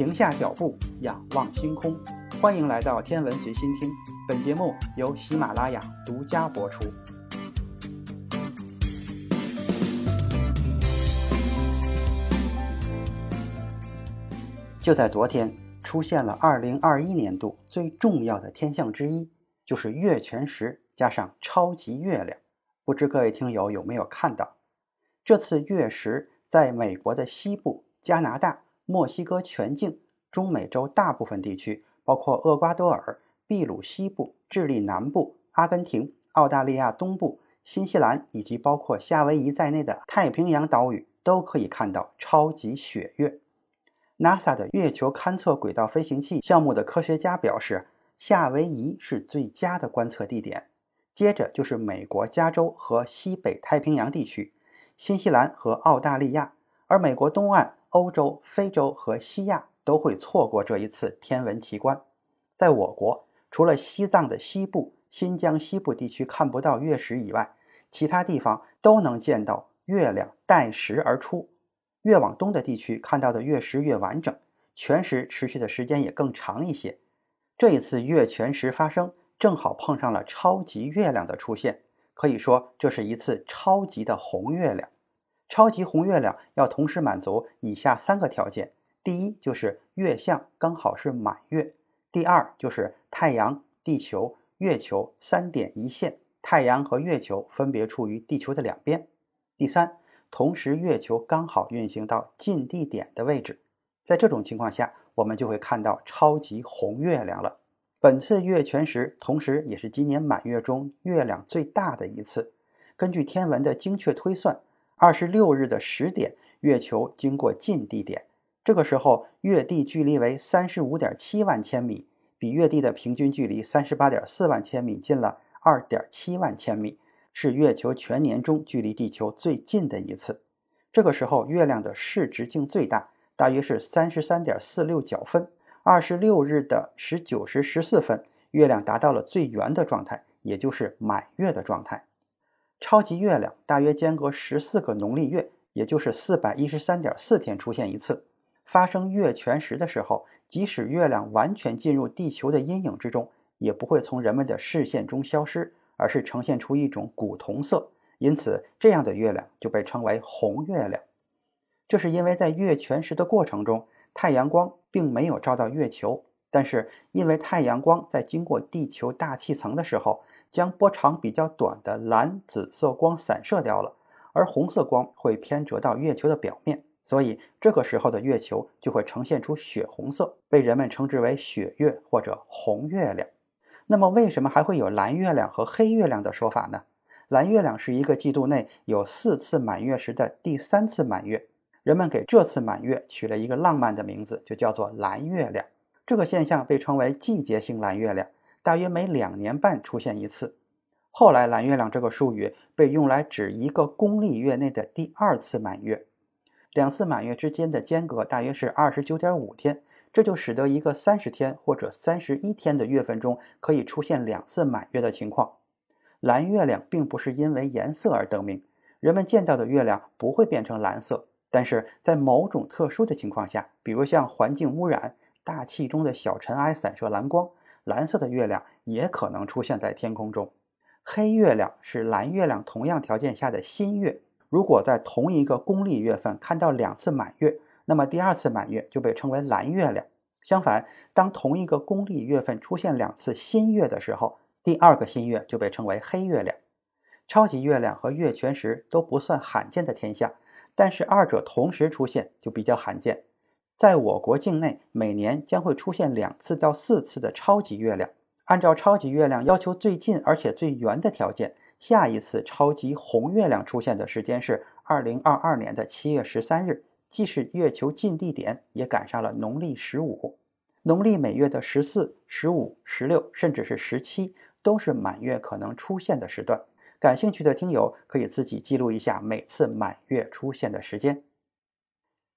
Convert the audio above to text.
停下脚步，仰望星空。欢迎来到天文随心听，本节目由喜马拉雅独家播出。就在昨天，出现了2021年度最重要的天象之一，就是月全食加上超级月亮。不知各位听友有没有看到？这次月食在美国的西部、加拿大、墨西哥全境、中美洲大部分地区，包括厄瓜多尔、秘鲁西部、智利南部、阿根廷、澳大利亚东部、新西兰以及包括夏威夷在内的太平洋岛屿，都可以看到超级雪月。NASA 的月球勘测轨道飞行器项目的科学家表示，夏威夷是最佳的观测地点，接着就是美国加州和西北太平洋地区、新西兰和澳大利亚，而美国东岸、欧洲、非洲和西亚都会错过这一次天文奇观。在我国，除了西藏的西部、新疆西部地区看不到月食以外，其他地方都能见到月亮带食而出。越往东的地区看到的月食越完整，全食持续的时间也更长一些。这一次月全食发生，正好碰上了超级月亮的出现，可以说这是一次超级的红月亮。超级红月亮要同时满足以下三个条件：第一，就是月相刚好是满月；第二，就是太阳、地球、月球三点一线，太阳和月球分别处于地球的两边；第三。同时，月球刚好运行到近地点的位置，在这种情况下，我们就会看到超级红月亮了。本次月全食，同时也是今年满月中月亮最大的一次。根据天文的精确推算，二十六日的十点，月球经过近地点，这个时候月地距离为三十五点七万千米，比月地的平均距离三十八点四万千米近了二点七万千米。是月球全年中距离地球最近的一次。这个时候，月亮的视直径最大，大约是三十三点四六角分。二十六日的十九时十四分，月亮达到了最圆的状态，也就是满月的状态。超级月亮大约间隔十四个农历月，也就是四百一十三点四天出现一次。发生月全食的时候，即使月亮完全进入地球的阴影之中，也不会从人们的视线中消失。而是呈现出一种古铜色，因此这样的月亮就被称为红月亮。这是因为在月全食的过程中，太阳光并没有照到月球，但是因为太阳光在经过地球大气层的时候，将波长比较短的蓝紫色光散射掉了，而红色光会偏折到月球的表面，所以这个时候的月球就会呈现出血红色，被人们称之为血月或者红月亮。那么，为什么还会有蓝月亮和黑月亮的说法呢？蓝月亮是一个季度内有四次满月时的第三次满月，人们给这次满月取了一个浪漫的名字，就叫做蓝月亮。这个现象被称为季节性蓝月亮，大约每两年半出现一次。后来，蓝月亮这个术语被用来指一个公历月内的第二次满月，两次满月之间的间隔大约是二十九点五天。这就使得一个三十天或者三十一天的月份中可以出现两次满月的情况。蓝月亮并不是因为颜色而得名，人们见到的月亮不会变成蓝色，但是在某种特殊的情况下，比如像环境污染、大气中的小尘埃散射蓝光，蓝色的月亮也可能出现在天空中。黑月亮是蓝月亮同样条件下的新月，如果在同一个公历月份看到两次满月。那么第二次满月就被称为蓝月亮。相反，当同一个公历月份出现两次新月的时候，第二个新月就被称为黑月亮。超级月亮和月全食都不算罕见的天象，但是二者同时出现就比较罕见。在我国境内，每年将会出现两次到四次的超级月亮。按照超级月亮要求最近而且最圆的条件，下一次超级红月亮出现的时间是二零二二年的七月十三日。既是月球近地点，也赶上了农历十五。农历每月的十四、十五、十六，甚至是十七，都是满月可能出现的时段。感兴趣的听友可以自己记录一下每次满月出现的时间。